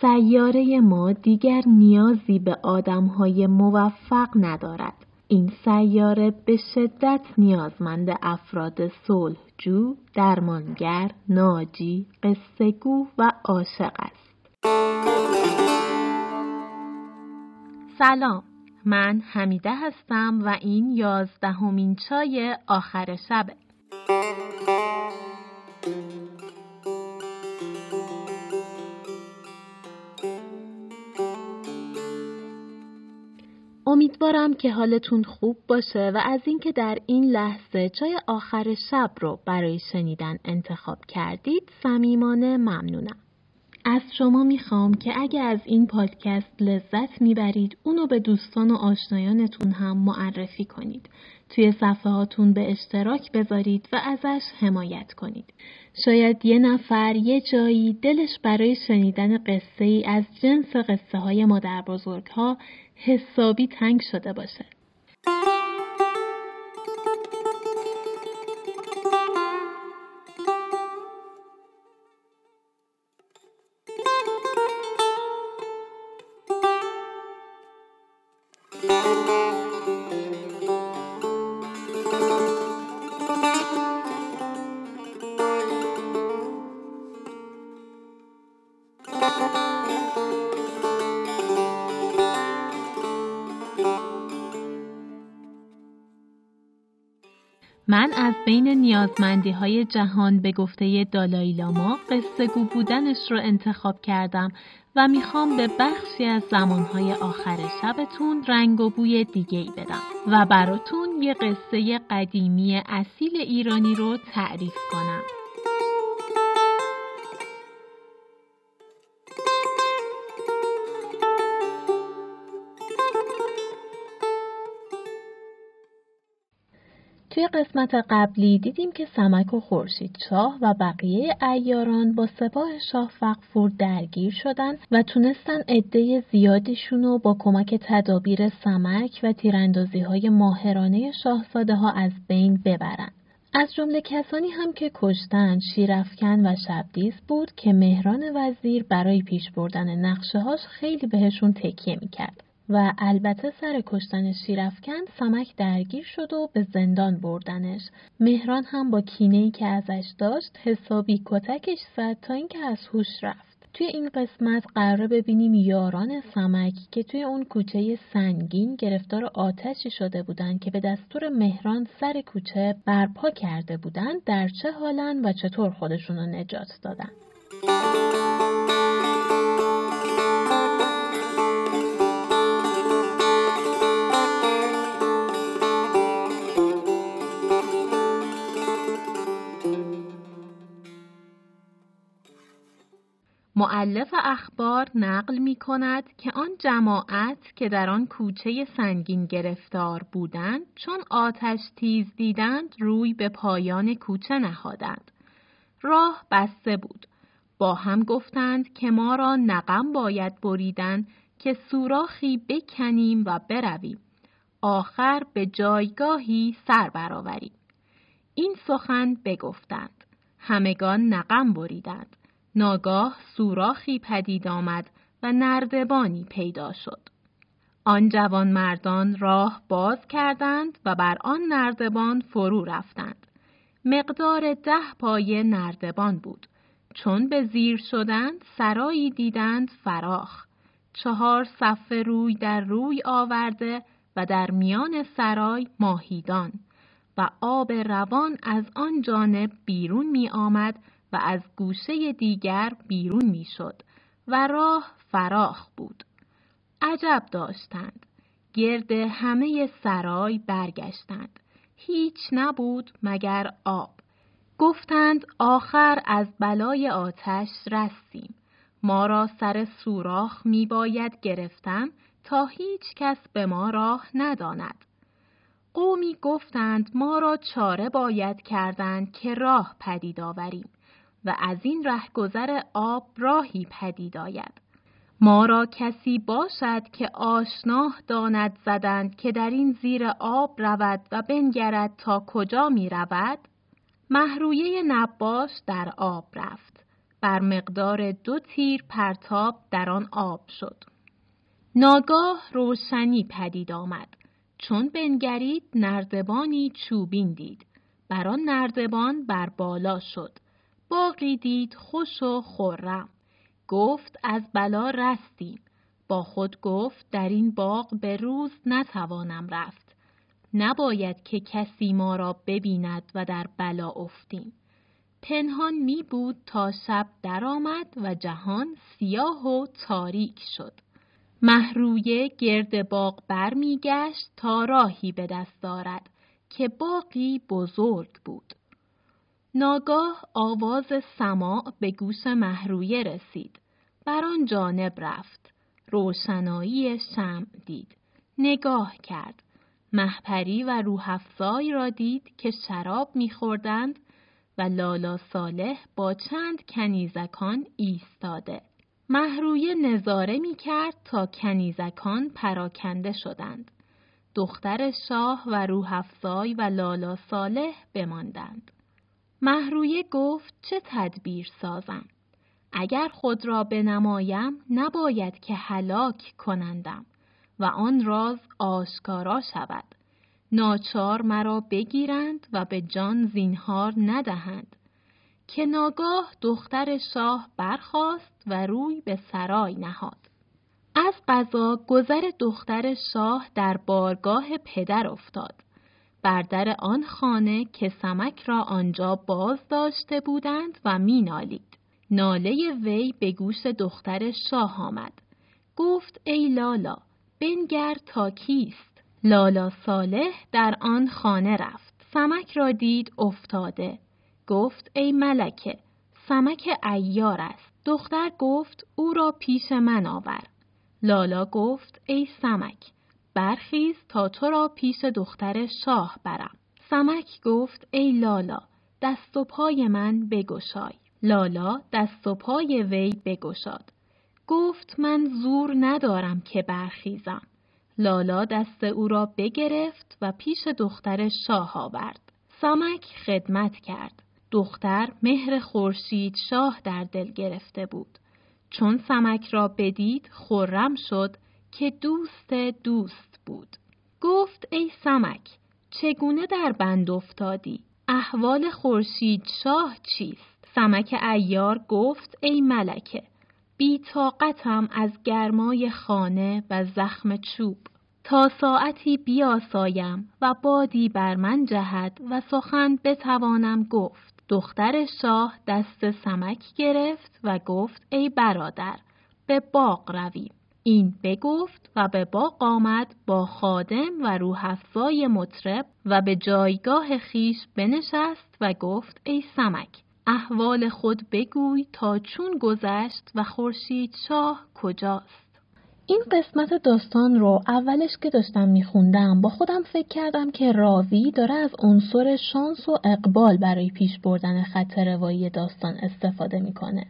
سیاره ما دیگر نیازی به آدمهای موفق ندارد. این سیاره به شدت نیازمند افراد صلحجو، درمانگر، ناجی، قصهگو و عاشق است. سلام من حمیده هستم و این یازدهمین چای آخر شبه امیدوارم که حالتون خوب باشه و از اینکه در این لحظه چای آخر شب رو برای شنیدن انتخاب کردید صمیمانه ممنونم. از شما می‌خوام که اگه از این پادکست لذت می‌برید اونو به دوستان و آشنایانتون هم معرفی کنید. توی صفحه هاتون به اشتراک بذارید و ازش حمایت کنید. شاید یه نفر یه جایی دلش برای شنیدن قصه ای از جنس قصه های مادر بزرگ ها حسابی تنگ شده باشه. من از بین نیازمندی های جهان به گفته دالای لاما قصه گو بودنش رو انتخاب کردم و می‌خوام به بخشی از زمانهای آخر شبتون رنگ و بوی دیگه ای بدم و براتون یه قصه قدیمی اصیل ایرانی رو تعریف کنم. قسمت قبلی دیدیم که سمک و خورشید شاه و بقیه ایاران با سپاه شاه فقفور درگیر شدن و تونستن عده زیادیشون رو با کمک تدابیر سمک و تیراندازی های ماهرانه شاهزاده ها از بین ببرن. از جمله کسانی هم که کشتن شیرفکن و شبدیز بود که مهران وزیر برای پیش بردن نقشه هاش خیلی بهشون تکیه می‌کرد. و البته سر کشتن شیرفکن سمک درگیر شد و به زندان بردنش. مهران هم با کینه‌ای که ازش داشت حسابی کتکش زد تا اینکه از هوش رفت. توی این قسمت قرار ببینیم یاران سمک که توی اون کوچه سنگین گرفتار آتشی شده بودن که به دستور مهران سر کوچه برپا کرده بودن در چه حالن و چطور خودشون رو نجات دادن. معلف اخبار نقل می کند که آن جماعت که در آن کوچه سنگین گرفتار بودند چون آتش تیز دیدند روی به پایان کوچه نهادند. راه بسته بود. با هم گفتند که ما را نقم باید بریدن که سوراخی بکنیم و برویم. آخر به جایگاهی سر برآوریم. این سخن بگفتند. همگان نقم بریدند. ناگاه سوراخی پدید آمد و نردبانی پیدا شد. آن جوان مردان راه باز کردند و بر آن نردبان فرو رفتند. مقدار ده پای نردبان بود. چون به زیر شدند سرایی دیدند فراخ. چهار صفه روی در روی آورده و در میان سرای ماهیدان و آب روان از آن جانب بیرون می آمد و از گوشه دیگر بیرون می‌شد و راه فراخ بود. عجب داشتند. گرد همه سرای برگشتند. هیچ نبود مگر آب. گفتند آخر از بلای آتش رستیم. ما را سر سوراخ می باید گرفتن تا هیچ کس به ما راه نداند. قومی گفتند ما را چاره باید کردند که راه پدید آوریم. و از این رهگذر آب راهی پدید آید. ما را کسی باشد که آشناه داند زدند که در این زیر آب رود و بنگرد تا کجا می رود؟ محرویه نباش در آب رفت. بر مقدار دو تیر پرتاب در آن آب شد. ناگاه روشنی پدید آمد. چون بنگرید نردبانی چوبین دید. بر آن نردبان بر بالا شد. باقی دید خوش و خورم. گفت از بلا رستیم. با خود گفت در این باغ به روز نتوانم رفت. نباید که کسی ما را ببیند و در بلا افتیم. پنهان می بود تا شب درآمد و جهان سیاه و تاریک شد. محرویه گرد باغ برمیگشت تا راهی به دست دارد که باقی بزرگ بود. ناگاه آواز سماع به گوش محرویه رسید. بر آن جانب رفت. روشنایی شم دید. نگاه کرد. محپری و روحفزای را دید که شراب میخوردند و لالا صالح با چند کنیزکان ایستاده. محرویه نظاره می کرد تا کنیزکان پراکنده شدند. دختر شاه و روحفزای و لالا صالح بماندند. محرویه گفت چه تدبیر سازم؟ اگر خود را بنمایم نباید که هلاک کنندم و آن راز آشکارا شود. ناچار مرا بگیرند و به جان زینهار ندهند. که ناگاه دختر شاه برخاست و روی به سرای نهاد. از قضا گذر دختر شاه در بارگاه پدر افتاد. بر در آن خانه که سمک را آنجا باز داشته بودند و مینالید. ناله وی به گوش دختر شاه آمد. گفت ای لالا بنگر تا کیست؟ لالا صالح در آن خانه رفت. سمک را دید افتاده. گفت ای ملکه سمک ایار است. دختر گفت او را پیش من آور. لالا گفت ای سمک برخیز تا تو را پیش دختر شاه برم. سمک گفت ای لالا دست و پای من بگشای. لالا دست و پای وی بگشاد. گفت من زور ندارم که برخیزم. لالا دست او را بگرفت و پیش دختر شاه آورد. سمک خدمت کرد. دختر مهر خورشید شاه در دل گرفته بود. چون سمک را بدید خرم شد که دوست دوست بود. گفت ای سمک چگونه در بند افتادی؟ احوال خورشید شاه چیست؟ سمک ایار گفت ای ملکه بی طاقتم از گرمای خانه و زخم چوب تا ساعتی بیاسایم و بادی بر من جهد و سخن بتوانم گفت دختر شاه دست سمک گرفت و گفت ای برادر به باغ رویم. این بگفت و به باغ آمد با خادم و روحفظای مطرب و به جایگاه خیش بنشست و گفت ای سمک احوال خود بگوی تا چون گذشت و خورشید شاه کجاست این قسمت داستان رو اولش که داشتم میخوندم با خودم فکر کردم که راوی داره از عنصر شانس و اقبال برای پیش بردن خط روایی داستان استفاده می‌کنه.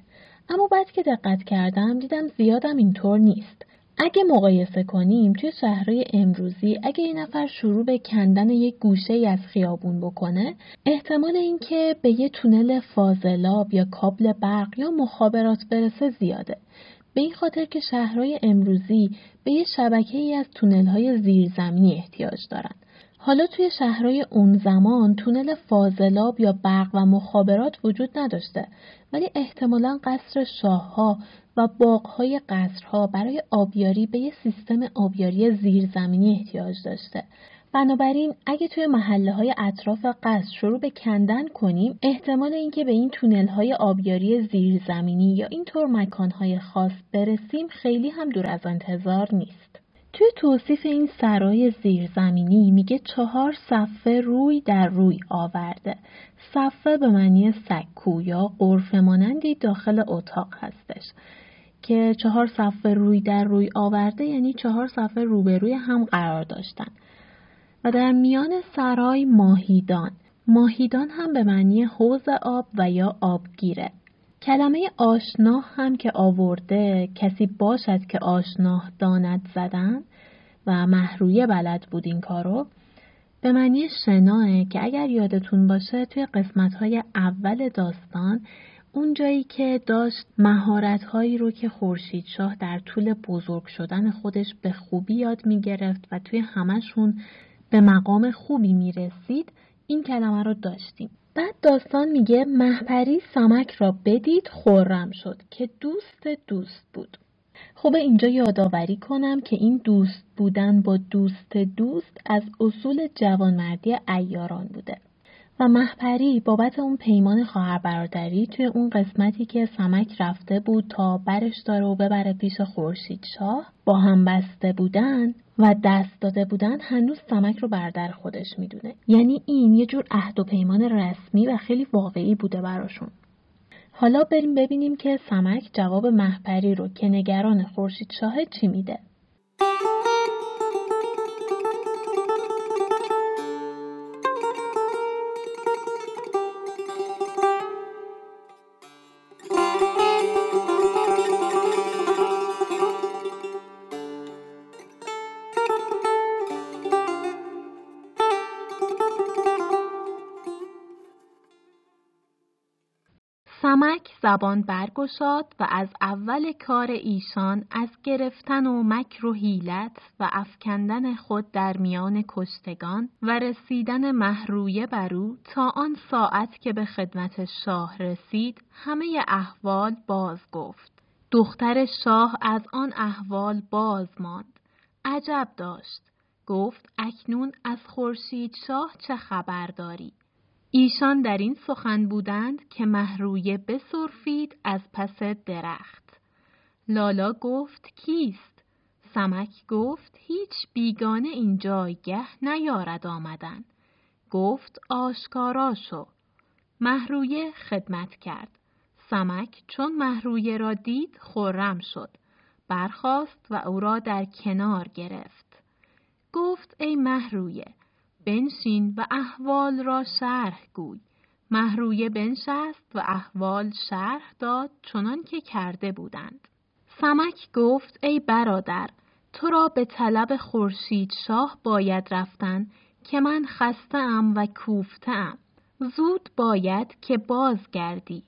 اما بعد که دقت کردم دیدم زیادم اینطور نیست. اگه مقایسه کنیم توی شهرهای امروزی اگه یه نفر شروع به کندن یک گوشه ای از خیابون بکنه احتمال اینکه به یه تونل فاضلاب یا کابل برق یا مخابرات برسه زیاده به این خاطر که شهرهای امروزی به یه شبکه ای از تونل های زیرزمینی احتیاج دارند. حالا توی شهرهای اون زمان تونل فاضلاب یا برق و مخابرات وجود نداشته ولی احتمالا قصر شاهها و باغهای قصرها برای آبیاری به یه سیستم آبیاری زیرزمینی احتیاج داشته بنابراین اگه توی محله های اطراف قصد شروع به کندن کنیم احتمال اینکه به این تونل های آبیاری زیرزمینی یا اینطور مکان های خاص برسیم خیلی هم دور از انتظار نیست. توی توصیف این سرای زیرزمینی میگه چهار صفه روی در روی آورده. صفه به معنی سکو یا قرف مانندی داخل اتاق هستش. که چهار صفه روی در روی آورده یعنی چهار صفه روبروی هم قرار داشتن. و در میان سرای ماهیدان ماهیدان هم به معنی حوز آب و یا آبگیره کلمه آشنا هم که آورده کسی باشد که آشنا داند زدن و محرویه بلد بود این کارو به معنی شناه که اگر یادتون باشه توی قسمت های اول داستان اون جایی که داشت مهارت هایی رو که خورشید شاه در طول بزرگ شدن خودش به خوبی یاد می گرفت و توی همشون به مقام خوبی می رسید این کلمه رو داشتیم. بعد داستان میگه محپری سمک را بدید خورم شد که دوست دوست بود. خوب اینجا یادآوری کنم که این دوست بودن با دوست دوست از اصول جوانمردی ایاران بوده. و محپری بابت اون پیمان خواهر برادری توی اون قسمتی که سمک رفته بود تا برش داره و ببره پیش خورشید شاه با هم بسته بودن و دست داده بودن هنوز سمک رو بردر خودش می‌دونه. یعنی این یه جور عهد و پیمان رسمی و خیلی واقعی بوده براشون. حالا بریم ببینیم که سمک جواب محپری رو که نگران خورشید شاه چی میده. سمک زبان برگشاد و از اول کار ایشان از گرفتن و مکر و حیلت و افکندن خود در میان کشتگان و رسیدن محرویه بر او تا آن ساعت که به خدمت شاه رسید همه احوال باز گفت. دختر شاه از آن احوال باز ماند. عجب داشت. گفت اکنون از خورشید شاه چه خبر داری؟ ایشان در این سخن بودند که محرویه بسرفید از پس درخت. لالا گفت کیست؟ سمک گفت هیچ بیگانه این جایگه نیارد آمدن. گفت آشکارا شو. محرویه خدمت کرد. سمک چون محرویه را دید خورم شد. برخاست و او را در کنار گرفت. گفت ای محرویه بنشین و احوال را شرح گوی. محرویه بنشست و احوال شرح داد چنان که کرده بودند. سمک گفت ای برادر تو را به طلب خورشید شاه باید رفتن که من خسته ام و کوفته ام. زود باید که بازگردی.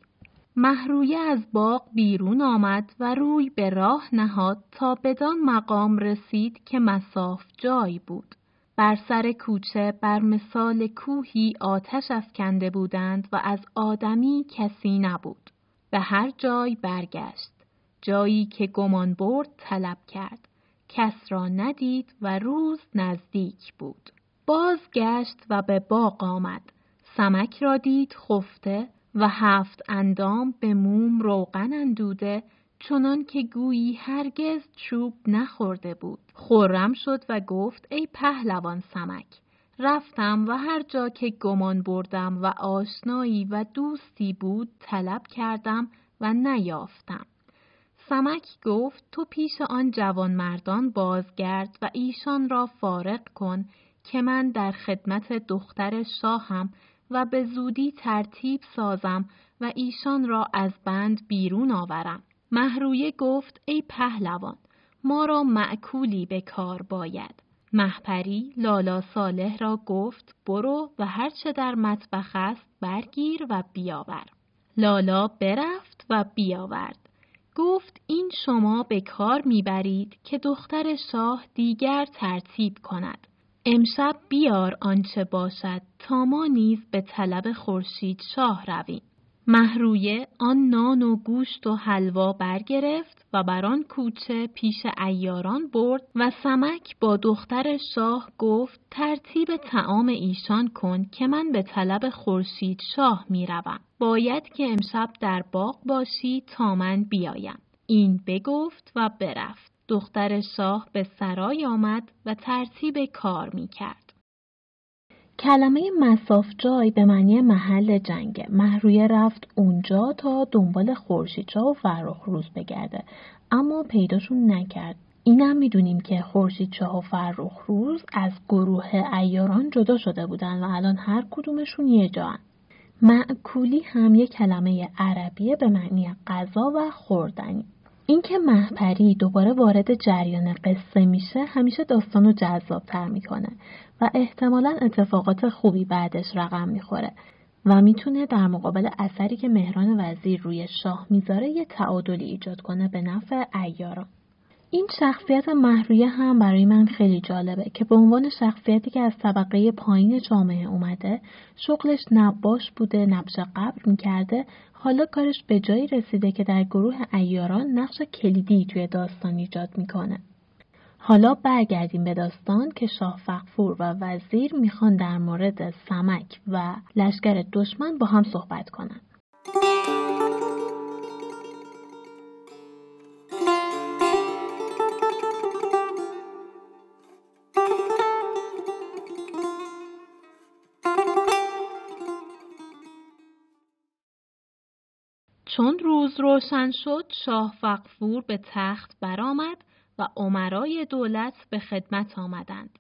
محرویه از باغ بیرون آمد و روی به راه نهاد تا بدان مقام رسید که مساف جای بود. بر سر کوچه بر مثال کوهی آتش افکنده بودند و از آدمی کسی نبود. به هر جای برگشت. جایی که گمان برد طلب کرد. کس را ندید و روز نزدیک بود. بازگشت و به باغ آمد. سمک را دید خفته و هفت اندام به موم روغن اندوده چنان که گویی هرگز چوب نخورده بود. خورم شد و گفت ای پهلوان سمک. رفتم و هر جا که گمان بردم و آشنایی و دوستی بود طلب کردم و نیافتم. سمک گفت تو پیش آن جوان مردان بازگرد و ایشان را فارق کن که من در خدمت دختر شاهم و به زودی ترتیب سازم و ایشان را از بند بیرون آورم. محرویه گفت ای پهلوان ما را معکولی به کار باید. محپری لالا صالح را گفت برو و هرچه در مطبخ است برگیر و بیاور. لالا برفت و بیاورد. گفت این شما به کار می‌برید که دختر شاه دیگر ترتیب کند. امشب بیار آنچه باشد تا ما نیز به طلب خورشید شاه رویم. محرویه آن نان و گوشت و حلوا برگرفت و بر آن کوچه پیش ایاران برد و سمک با دختر شاه گفت ترتیب تعام ایشان کن که من به طلب خورشید شاه می روم. باید که امشب در باغ باشی تا من بیایم. این بگفت و برفت. دختر شاه به سرای آمد و ترتیب کار می کرد. کلمه مساف جای به معنی محل جنگه. محرویه رفت اونجا تا دنبال خورشیدشاه و فرخ روز بگرده اما پیداشون نکرد. اینم می‌دونیم که خورشیدشاه و فرخ روز از گروه ایاران جدا شده بودن و الان هر کدومشون یه جان. معکولی هم یه کلمه عربیه به معنی غذا و خوردنی. اینکه محپری دوباره وارد جریان قصه میشه همیشه داستان رو جذابتر می‌کنه و احتمالا اتفاقات خوبی بعدش رقم می‌خوره و می‌تونه در مقابل اثری که مهران وزیر روی شاه می‌ذاره یه تعادلی ایجاد کنه به نفع ایاران. این شخصیت محرویه هم برای من خیلی جالبه که به عنوان شخصیتی که از طبقه پایین جامعه اومده شغلش نباش بوده نبش قبر می‌کرده حالا کارش به جایی رسیده که در گروه ایاران نقش کلیدی توی داستان ایجاد می‌کنه حالا برگردیم به داستان که شاه فقفور و وزیر می‌خوان در مورد سمک و لشکر دشمن با هم صحبت کنن. چون روز روشن شد شاه فقفور به تخت برآمد و عمرای دولت به خدمت آمدند.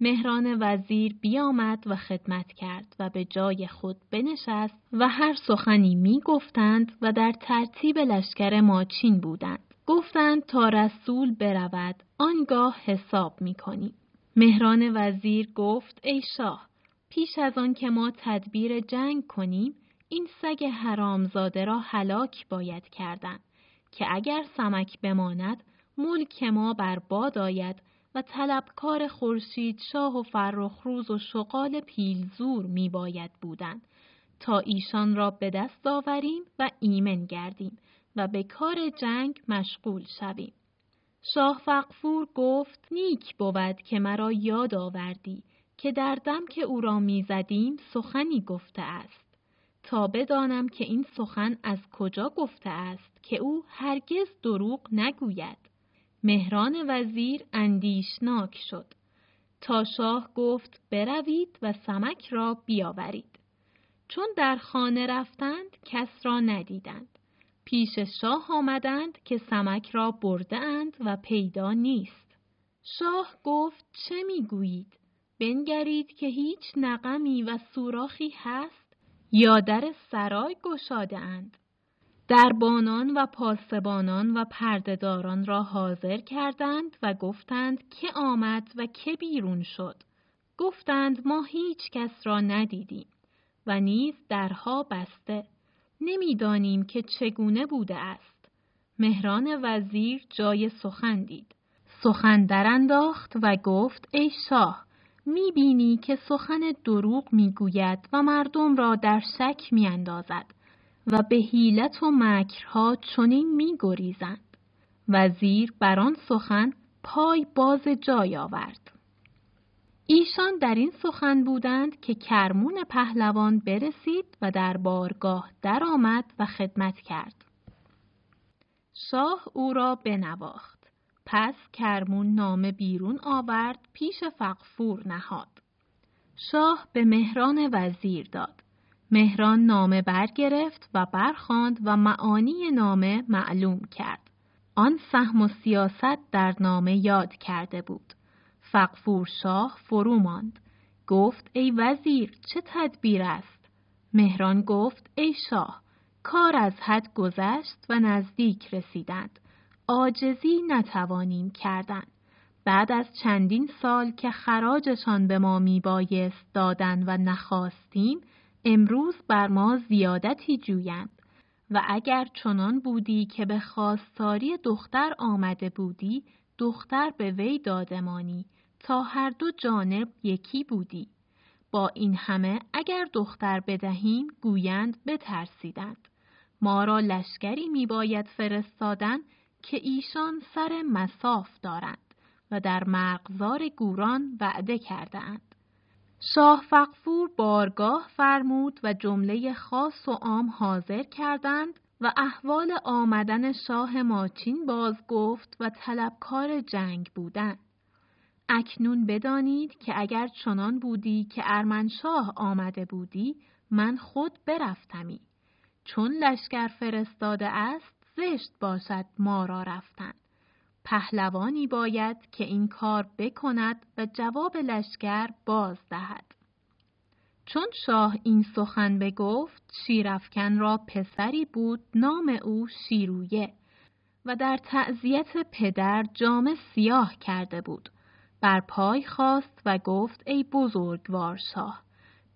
مهران وزیر بیامد و خدمت کرد و به جای خود بنشست و هر سخنی می گفتند و در ترتیب لشکر ماچین بودند. گفتند تا رسول برود آنگاه حساب می کنیم. مهران وزیر گفت ای شاه پیش از آن که ما تدبیر جنگ کنیم این سگ حرامزاده را هلاک باید کردن که اگر سمک بماند ملک ما بر باد آید و طلبکار خورشید شاه و فرخروز و شغال پیلزور می باید بودن تا ایشان را به دست آوریم و ایمن گردیم و به کار جنگ مشغول شویم. شاه فقفور گفت نیک بود که مرا یاد آوردی که در دم که او را می‌زدیم سخنی گفته است تا بدانم که این سخن از کجا گفته است که او هرگز دروغ نگوید. مهران وزیر اندیشناک شد. تا شاه گفت بروید و سمک را بیاورید. چون در خانه رفتند کس را ندیدند. پیش شاه آمدند که سمک را برده اند و پیدا نیست. شاه گفت چه می‌گویید؟ بنگرید که هیچ نقمی و سوراخی هست؟ یا در سرای گشاده اند دربانان و پاسبانان و پردهداران را حاضر کردند و گفتند که آمد و که بیرون شد. گفتند ما هیچ کس را ندیدیم و نیز درها بسته. نمی‌دانیم که چگونه بوده است. مهران وزیر جای سخن دید. سخن انداخت و گفت ای شاه می‌بینی که سخن دروغ می‌گوید و مردم را در شک میاندازد و به حیلت و مکرها چنین می گریزند. وزیر بر آن سخن پای باز جای آورد. ایشان در این سخن بودند که کرمون پهلوان برسید و در بارگاه درآمد و خدمت کرد. شاه او را بنواخت. پس کرمون نام بیرون آورد پیش فقفور نهاد. شاه به مهران وزیر داد. مهران نامه برگرفت و برخاند و معانی نامه معلوم کرد. آن سهم و سیاست در نامه یاد کرده بود. فقفور شاه فرو ماند. گفت ای وزیر چه تدبیر است؟ مهران گفت ای شاه کار از حد گذشت و نزدیک رسیدند. آجزی نتوانیم کردن. بعد از چندین سال که خراجشان به ما میبایست دادن و نخواستیم امروز بر ما زیادتی جویند. و اگر چنان بودی که به خواستاری دختر آمده بودی دختر به وی دادمانی تا هر دو جانب یکی بودی. با این همه اگر دختر بدهیم گویند بترسیدند. ما را لشکری می باید فرستادن که ایشان سر مساف دارند و در مغزار گوران وعده کرده اند. شاه فقفور بارگاه فرمود و جمله خاص و عام حاضر کردند و احوال آمدن شاه ماچین باز گفت و طلبکار جنگ بودن. اکنون بدانید که اگر چنان بودی که ارمنشاه آمده بودی من خود برفتمی. چون لشکر فرستاده است زشت باشد ما را رفتن. پهلوانی باید که این کار بکند و جواب لشکر باز دهد. چون شاه این سخن بگفت شیرفکن را پسری بود نام او شیرویه و در تعذیت پدر جام سیاه کرده بود. بر پای خواست و گفت ای بزرگوار شاه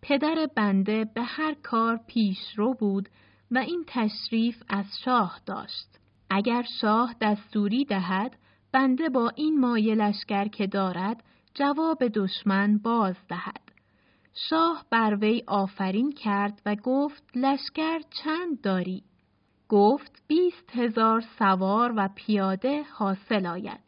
پدر بنده به هر کار پیشرو بود و این تشریف از شاه داشت. اگر شاه دستوری دهد بنده با این مایه لشکر که دارد جواب دشمن باز دهد. شاه بر وی آفرین کرد و گفت لشکر چند داری؟ گفت بیست هزار سوار و پیاده حاصل آید.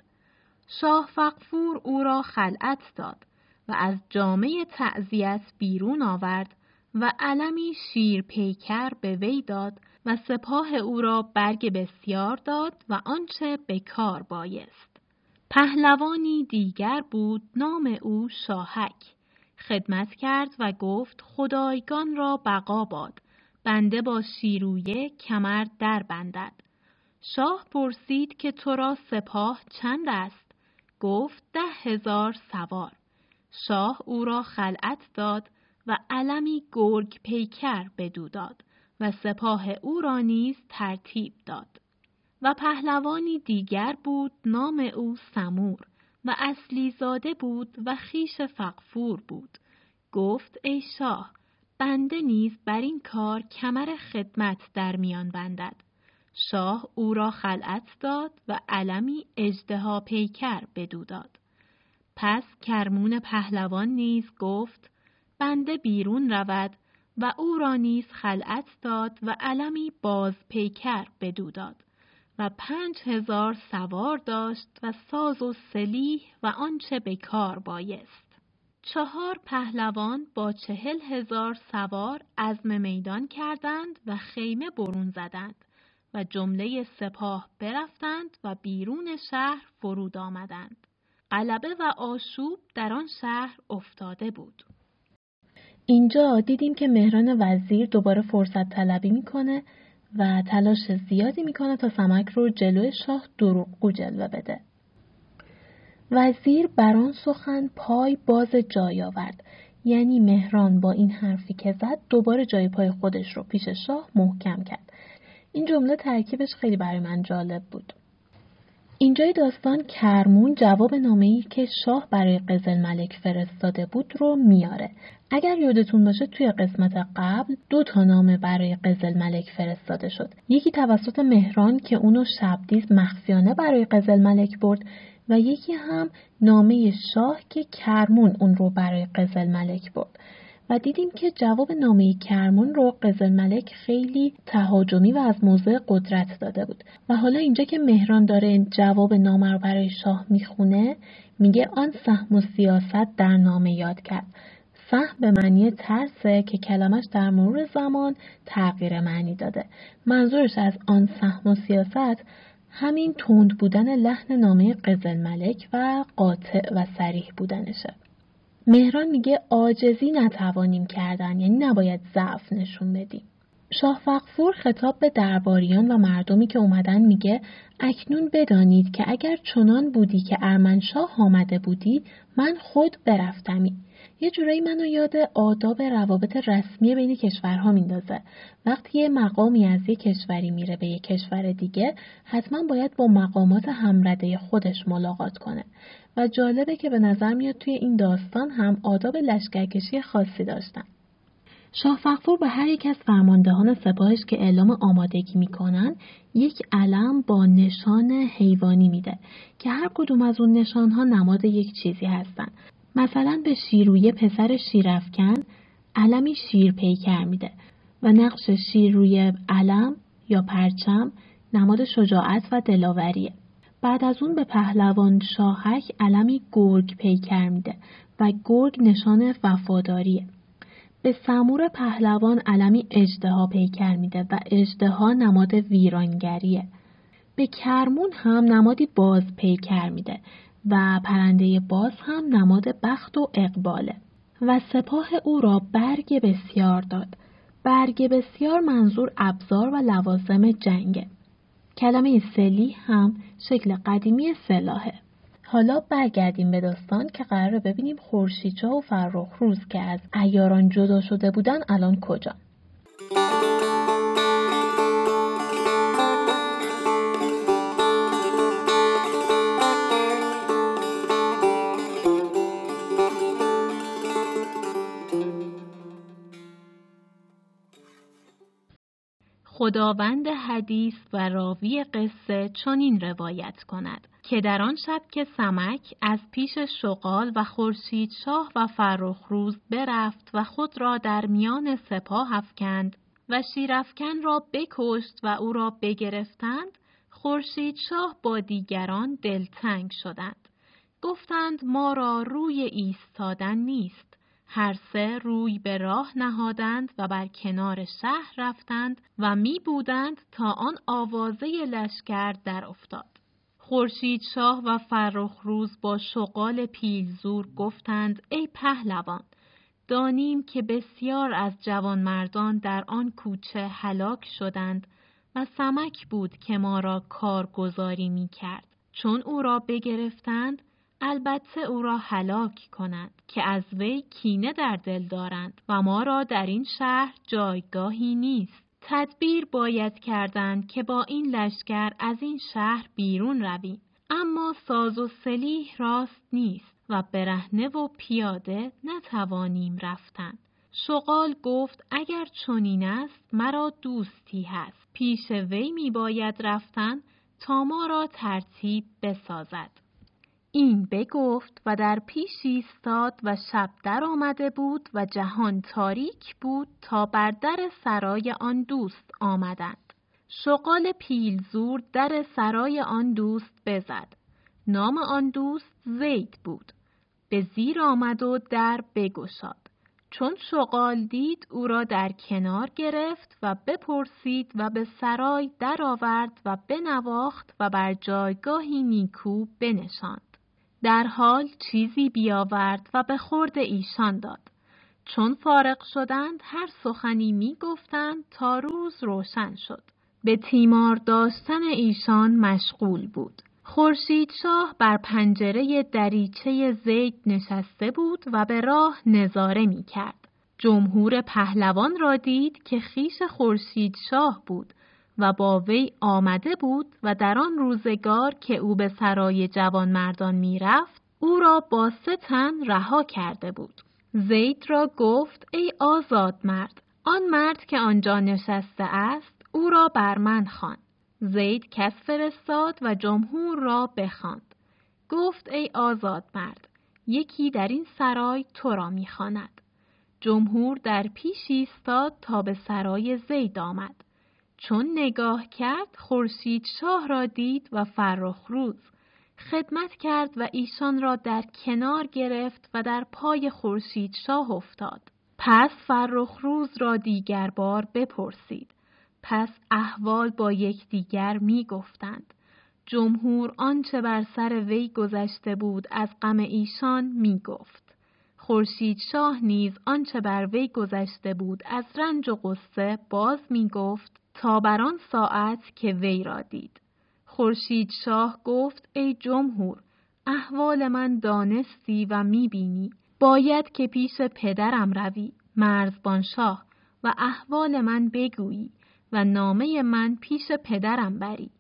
شاه فقفور او را خلعت داد و از جامعه تعذیت بیرون آورد و علمی شیر پیکر به وی داد و سپاه او را برگ بسیار داد و آنچه به کار بایست. پهلوانی دیگر بود نام او شاهک. خدمت کرد و گفت خدایگان را بقا باد. بنده با شیرویه کمر در بندد. شاه پرسید که تو را سپاه چند است؟ گفت ده هزار سوار. شاه او را خلعت داد و علمی گرگ پیکر بدو داد و سپاه او را نیز ترتیب داد. و پهلوانی دیگر بود نام او سمور و اصلی زاده بود و خیش فقفور بود. گفت ای شاه بنده نیز بر این کار کمر خدمت در میان بندد. شاه او را خلعت داد و علمی اجدها پیکر بدو داد. پس کرمون پهلوان نیز گفت بنده بیرون رود و او را نیز خلعت داد و علمی باز پیکر بدو داد. و پنج هزار سوار داشت و ساز و سلیح و آنچه به کار بایست. چهار پهلوان با چهل هزار سوار عزم میدان کردند و خیمه برون زدند و جمله سپاه برفتند و بیرون شهر فرود آمدند. قلبه و آشوب در آن شهر افتاده بود. اینجا دیدیم که مهران وزیر دوباره فرصت طلبی می‌کنه و تلاش زیادی می‌کنه تا سمک رو جلوی شاه دروغگو جلوه بده. وزیر بران سخن پای باز جای آورد یعنی مهران با این حرفی که زد دوباره جای پای خودش رو پیش شاه محکم کرد. این جمله ترکیبش خیلی برای من جالب بود. اینجای داستان کرمون جواب نامه‌ای که شاه برای قزل ملک فرستاده بود رو میاره. اگر یادتون باشه توی قسمت قبل دو تا نامه برای قزل ملک فرستاده شد. یکی توسط مهران که اونو شبدیز مخفیانه برای قزل ملک برد و یکی هم نامه شاه که کرمون اون رو برای قزل ملک برد. و دیدیم که جواب نامه کرمون رو قزل ملک خیلی تهاجمی و از موضع قدرت داده بود. و حالا اینجا که مهران داره جواب نامه رو برای شاه می‌خونه میگه آن سهم و سیاست در نامه یاد کرد. سهم به معنی ترسه که کلمش در مرور زمان تغییر معنی داده. منظورش از آن سهم و سیاست همین تند بودن لحن نامه قزل ملک و قاطع و سریح بودنشه. مهران میگه آجزی نتوانیم کردن یعنی نباید ضعف نشون بدیم. شاه فقفور خطاب به درباریان و مردمی که اومدن میگه اکنون بدانید که اگر چنان بودی که ارمنشاه آمده بودی من خود برفتمی یه جورایی منو یاد آداب روابط رسمی بین کشورها میندازه. وقتی یه مقامی از یه کشوری میره به یه کشور دیگه حتما باید با مقامات همرده خودش ملاقات کنه. و جالبه که به نظر میاد توی این داستان هم آداب لشکرکشی خاصی داشتن. شاه فقفور به هر یک از فرماندهان سپاهش که اعلام آمادگی می‌کنن یک علم با نشان حیوانی میده که هر کدوم از اون نشانها نماد یک چیزی هستن. مثلا به شیروی پسر شیرفکن علمی شیر پیکر میده و نقش شیر روی علم یا پرچم نماد شجاعت و دلاوریه. بعد از اون به پهلوان شاهک علمی گرگ پیکر میده و گرگ نشان وفاداریه. به سمور پهلوان علمی اجدها پیکر میده و اجدها نماد ویرانگریه. به کرمون هم نمادی باز پیکر میده و پرنده باز هم نماد بخت و اقباله و سپاه او را برگ بسیار داد. برگ بسیار منظور ابزار و لوازم جنگه. کلمه سلی هم شکل قدیمی سلاحه. حالا برگردیم به داستان که قرار ببینیم خورشیدچا و فرخ روز که از ایاران جدا شده بودن الان کجا. خداوند حدیث و راوی قصه چنین روایت کند که در آن شب که سمک از پیش شغال و خورشید شاه و فرخ روز برفت و خود را در میان سپاه افکند و شیرفکن را بکشت و او را بگرفتند خورشید شاه با دیگران دلتنگ شدند. گفتند ما را روی ایستادن نیست. هر سه روی به راه نهادند و بر کنار شهر رفتند و می بودند تا آن آوازه لشکر در افتاد. خورشید شاه و فرخ روز با شغال پیلزور گفتند ای پهلوان دانیم که بسیار از جوانمردان در آن کوچه هلاک شدند و سمک بود که ما را کارگزاری می کرد. چون او را بگرفتند البته او را هلاک کنند که از وی کینه در دل دارند و ما را در این شهر جایگاهی نیست. تدبیر باید کردند که با این لشکر از این شهر بیرون رویم. اما ساز و سلیح راست نیست و برهنه و پیاده نتوانیم رفتن. شغال گفت اگر چنین است مرا دوستی هست. پیش وی می باید رفتن تا ما را ترتیب بسازد. این بگفت و در پیش ایستاد و شب در آمده بود و جهان تاریک بود تا بر در سرای آن دوست آمدند. شغال پیلزور در سرای آن دوست بزد. نام آن دوست زید بود. به زیر آمد و در بگشاد. چون شغال دید او را در کنار گرفت و بپرسید و به سرای درآورد و بنواخت و بر جایگاهی نیکو بنشاند. در حال چیزی بیاورد و به خورد ایشان داد. چون فارغ شدند هر سخنی می گفتند تا روز روشن شد. به تیمار داشتن ایشان مشغول بود. خورشید شاه بر پنجره دریچه زید نشسته بود و به راه نظاره می کرد. جمهور پهلوان را دید که خیش خورشید شاه بود و با وی آمده بود و در آن روزگار که او به سرای جوانمردان می‌رفت او را با سه تن رها کرده بود. زید را گفت ای آزاد مرد آن مرد که آنجا نشسته است او را بر من خوان. زید کس فرستاد و جمهور را بخواند. گفت ای آزاد مرد یکی در این سرای تو را می‌خواند. جمهور در پیش ایستاد تا به سرای زید آمد. چون نگاه کرد خورشید شاه را دید و فرخ روز خدمت کرد و ایشان را در کنار گرفت و در پای خورشید شاه افتاد. پس فرخ روز را دیگر بار بپرسید. پس احوال با یکدیگر می گفتند. جمهور آنچه بر سر وی گذشته بود از غم ایشان می گفت. خورشید شاه نیز آنچه بر وی گذشته بود از رنج و قصه باز می گفت تا ساعت که وی را دید. خورشید شاه گفت ای جمهور احوال من دانستی و می‌بینی. باید که پیش پدرم روی مرزبان شاه و احوال من بگویی و نامه من پیش پدرم بری.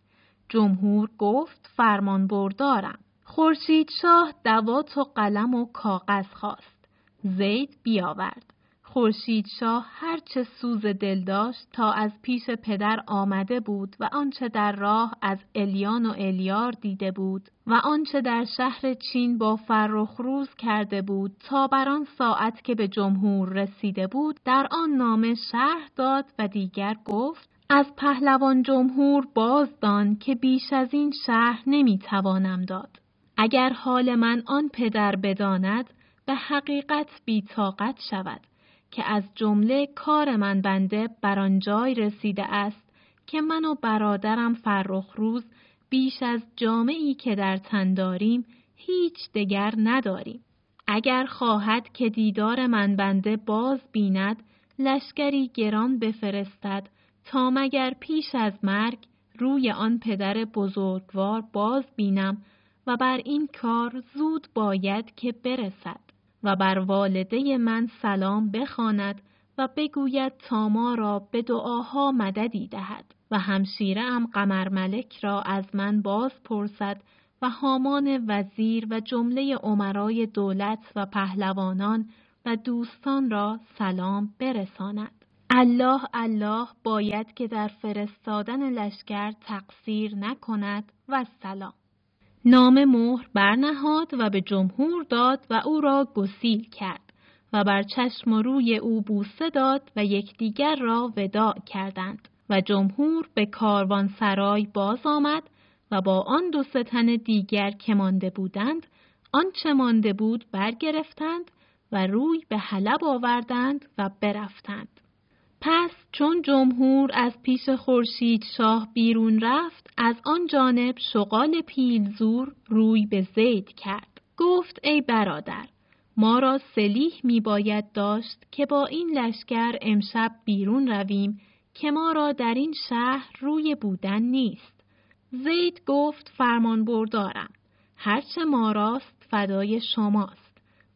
جمهور گفت فرمان بردارم. خورشید شاه دوات و قلم و کاغذ خواست. زید بیاورد. خورشید شاه هرچه سوز دل داشت تا از پیش پدر آمده بود و آنچه در راه از الیان و الیار دیده بود و آنچه در شهر چین با فرخ روز کرده بود تا بر آن ساعت که به جمهور رسیده بود در آن نامه شرح داد و دیگر گفت از پهلوان جمهور بازدان که بیش از این شهر نمی‌توانم داد. اگر حال من آن پدر بداند به حقیقت بیتاقت شود. که از جمله کار من بنده بر آن جای رسیده است که من و برادرم فرخ روز بیش از جامعی که در تن داریم هیچ دگر نداریم. اگر خواهد که دیدار من بنده باز بیند لشکری گران بفرستد تا مگر پیش از مرگ روی آن پدر بزرگوار باز بینم و بر این کار زود باید که برسد. و بر والده من سلام بخواند و بگوید تا ما را به دعاها مددی دهد و همشیره ام قمر ملک را از من باز پرسد و هامان وزیر و جمله عمرای دولت و پهلوانان و دوستان را سلام برساند. الله الله باید که در فرستادن لشکر تقصیر نکند و سلام. نام مهر برنهاد و به جمهور داد و او را گسیل کرد و بر چشم و روی او بوسه داد و یکدیگر را وداع کردند و جمهور به کاروان سرای باز آمد و با آن دو ستن دیگر که مانده بودند آنچه مانده بود برگرفتند و روی به حلب آوردند و برفتند. پس چون جمهور از پیش خورشید شاه بیرون رفت از آن جانب شغال پیلزور روی به زید کرد. گفت ای برادر ما را سلیح می باید داشت که با این لشکر امشب بیرون رویم که ما را در این شهر روی بودن نیست. زید گفت فرمان بردارم. هرچه ما راست فدای شماست.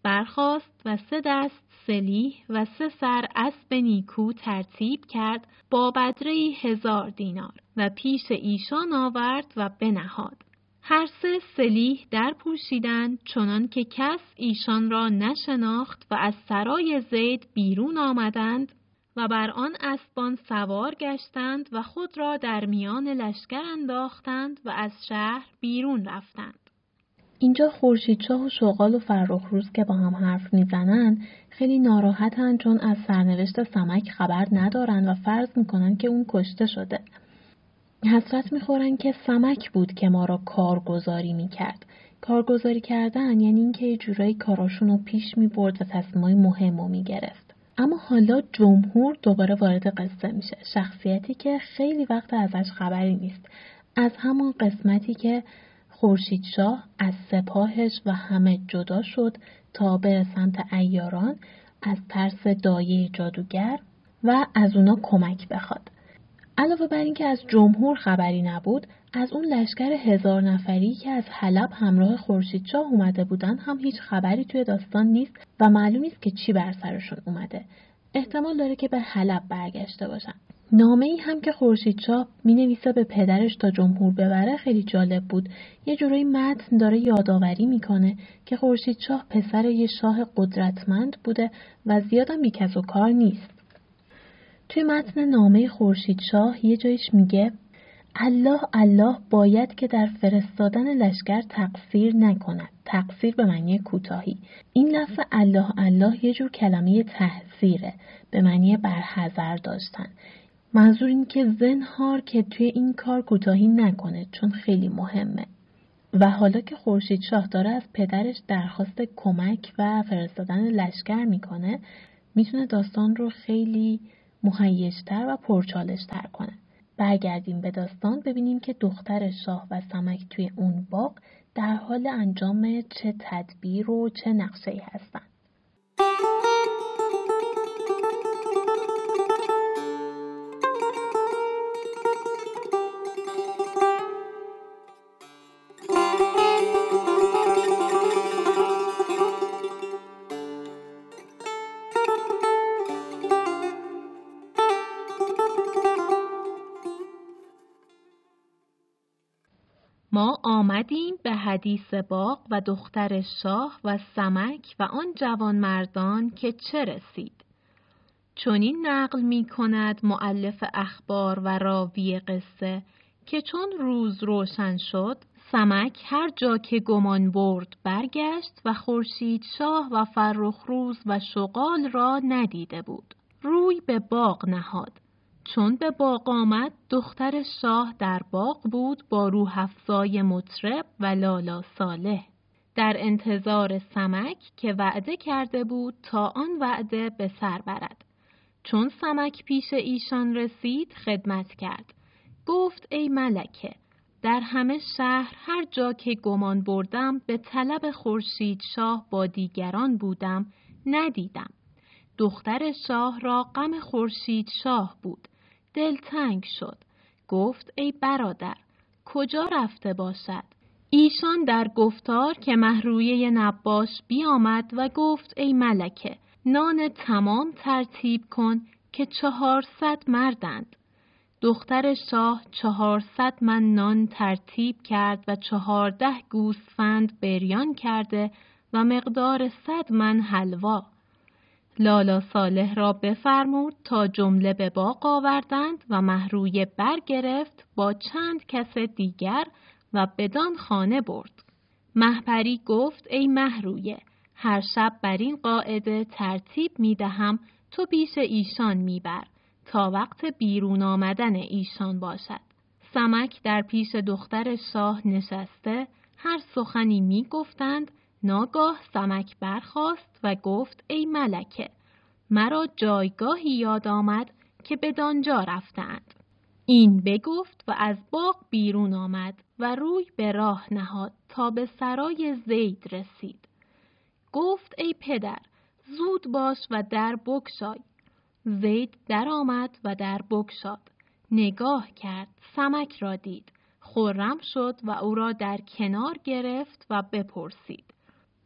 برخواست و سه دست سلیح و سه سر اسب نیکو ترتیب کرد با بدره هزار دینار و پیش ایشان آورد و بنهاد. هر سه سلیح در پوشیدند چنان که کس ایشان را نشناخت و از سرای زید بیرون آمدند و بر آن اسبان سوار گشتند و خود را در میان لشکر انداختند و از شهر بیرون رفتند. اینجا خورشیدشاه و شغال و فرخروز که با هم حرف می‌زنن خیلی ناراحتن چون از سرنوشت سمک خبر ندارن و فرض می‌کنن که اون کشته شده. حسرت می‌خورن که سمک بود که ما را کارگزاری می‌کرد. کارگزاری کردن یعنی اینکه یه جورایی کاراشون رو پیش می‌برد و تصمیمای مهم رو می‌گرفت. اما حالا جمهور دوباره وارد قصه میشه. شخصیتی که خیلی وقت ازش خبری نیست. از همون قسمتی که خورشیدشاه از سپاهش و همه جدا شد تا بره سمت ایاران از ترس دایه جادوگر و از اونا کمک بخواد. علاوه بر اینکه از جمهور خبری نبود از اون لشکر هزار نفری که از حلب همراه خورشیدشاه اومده بودن هم هیچ خبری توی داستان نیست و معلوم نیست که چی بر سرشون اومده احتمال داره که به حلب برگشته باشن نامه ای هم که خورشیدشاه می نویسه به پدرش تا جمهور ببره خیلی جالب بود. یه جورایی متن داره یادآوری می‌کنه که خورشیدشاه پسر یه شاه قدرتمند بوده و زیادم بیکس و کار نیست. توی متن نامه خورشیدشاه یه جایش میگه الله الله باید که در فرستادن لشکر تقصیر نکند تقصیر به معنی کوتاهی این لفظ الله الله یه جور کلمه تحصیره به معنی برحضر داشتن منظور این که زنهار که توی این کار کوتاهی نکنه چون خیلی مهمه. و حالا که خورشید شاه داره از پدرش درخواست کمک و فرستادن لشکر می‌کنه می‌تونه داستان رو خیلی مهیجتر و پرچالشتر کنه. برگردیم به داستان ببینیم که دختر شاه و سمک توی اون باغ در حال انجام چه تدبیر و چه نقشه هستن. ما آمدیم به حدیث باغ و دختر شاه و سمک و آن جوان مردان که چه رسید. چونین نقل می کند معلف اخبار و راوی قصه که چون روز روشن شد سمک هر جا که گمان برد برگشت و خورشید شاه و فرخ روز و شغال را ندیده بود. روی به باغ نهاد. چون به باغ آمد دختر شاه در باغ بود با روح افزای مطرب و لالا صالح. در انتظار سمک که وعده کرده بود تا آن وعده به سر برد. چون سمک پیش ایشان رسید خدمت کرد. گفت ای ملکه در همه شهر هر جا که گمان بردم به طلب خورشید شاه با دیگران بودم ندیدم. دختر شاه را غم خورشید شاه بود. دلتنگ شد. گفت ای برادر کجا رفته باشد؟ ایشان در گفتار که محرویه نباش بیامد و گفت ای ملکه نان تمام ترتیب کن که چهارصد مردند. دختر شاه چهارصد من نان ترتیب کرد و چهارده گوسفند بریان کرده و مقدار صد من حلوا. لالا صالح را بفرمود تا جمله به باغ آوردند و محرویه برگرفت با چند کس دیگر و بدان خانه برد. محپری گفت ای محرویه هر شب بر این قاعده ترتیب می دهم تو پیش ایشان میبر تا وقت بیرون آمدن ایشان باشد. سمک در پیش دختر شاه نشسته هر سخنی می گفتند ناگاه سمک برخاست و گفت ای ملکه مرا جایگاهی یاد آمد که به دانجا رفتند. این بگفت و از باغ بیرون آمد و روی به راه نهاد تا به سرای زید رسید. گفت ای پدر زود باش و در بکشای. زید در آمد و در بکشاد. نگاه کرد سمک را دید. خورم شد و او را در کنار گرفت و بپرسید.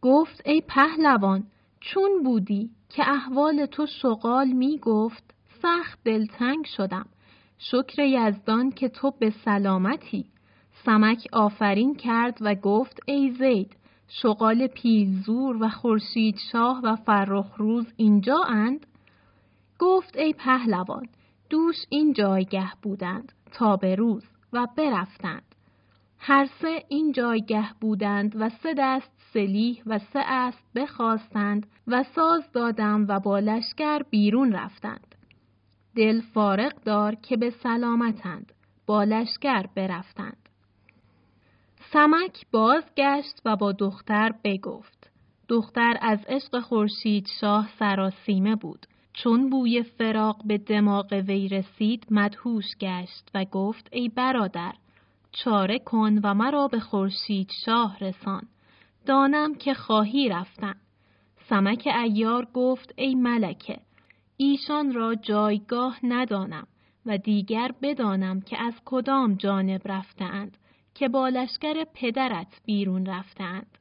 گفت ای پهلوان چون بودی که احوال تو شغال می گفت سخت دلتنگ شدم. شکر یزدان که تو به سلامتی. سمک آفرین کرد و گفت ای زید شغال پیلزور و خورشید شاه و فرخ روز اینجا اند؟ گفت ای پهلوان دوش این جایگه بودند تا به روز و برفتند. هر سه این جایگه بودند و سه دست سلیح و سه اسب بخواستند و ساز دادم و با لشکر بیرون رفتند. دل فارق دار که به سلامتند با لشکر برفتند. سمک بازگشت و با دختر بگفت. دختر از عشق خورشید شاه سراسیمه بود. چون بوی فراق به دماغ وی رسید مدهوش گشت و گفت ای برادر چاره کن و مرا به خورشید شاه رسان. دانم که خواهی رفتن. سمک ایار گفت ای ملکه ایشان را جایگاه ندانم و دیگر بدانم که از کدام جانب رفتند که با لشکر پدرت بیرون رفتند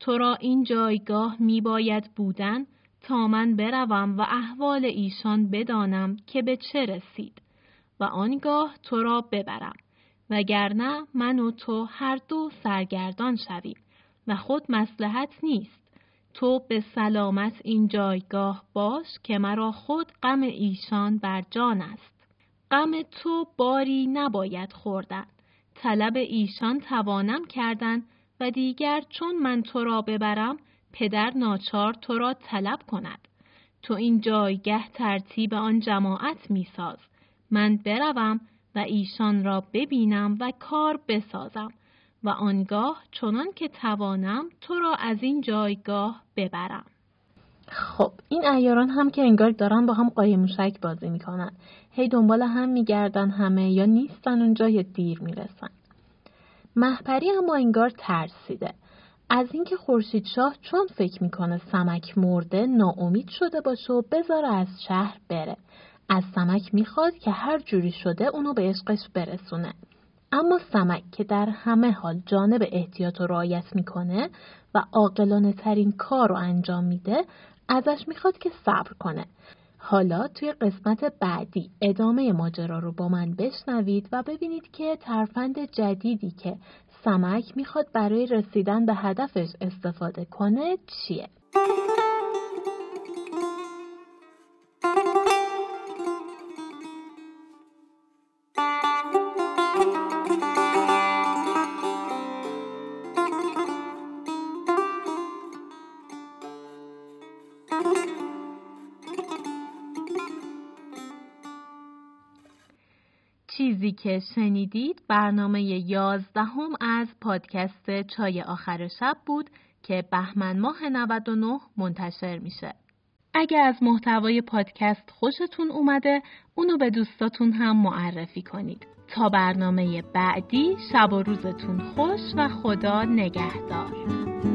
تو را این جایگاه می باید بودن تا من بروم و احوال ایشان بدانم که به چه رسید و آنگاه تو را ببرم. وگرنه من و تو هر دو سرگردان شویم و خود مسلحت نیست. تو به سلامت این جایگاه باش که مرا خود غم ایشان بر جان است. غم تو باری نباید خوردن. طلب ایشان توانم کردن و دیگر چون من تو را ببرم پدر ناچار تو را طلب کند. تو این جایگه ترتیب آن جماعت میساز. من بروم و ایشان را ببینم و کار بسازم و آنگاه چنان که توانم تو را از این جایگاه ببرم. خب این ایاران هم که انگار دارن با هم قایم موشک بازی می‌کنن. هی دنبال هم میگردن همه یا نیستن اونجا یا دیر می‌رسن. محپری اما انگار ترسیده. از اینکه خورشید شاه چون فکر می‌کنه سمک مرده ناامید شده باشه و بذاره از شهر بره. از سمک می‌خواد که هر جوری شده اونو به عشقش برسونه اما سمک که در همه حال جانب احتیاط و رعایت می‌کنه و عاقلانه ترین کار رو انجام میده ازش می‌خواد که صبر کنه حالا توی قسمت بعدی ادامه ماجرا رو با من بشنوید و ببینید که ترفند جدیدی که سمک می‌خواد برای رسیدن به هدفش استفاده کنه چیه؟ که شنیدید برنامه یازدهم از پادکست چای آخر شب بود که بهمن ماه 99 منتشر میشه. اگه از محتوای پادکست خوشتون اومده اونو به دوستاتون هم معرفی کنید. تا برنامه بعدی شب و روزتون خوش و خدا نگهدار.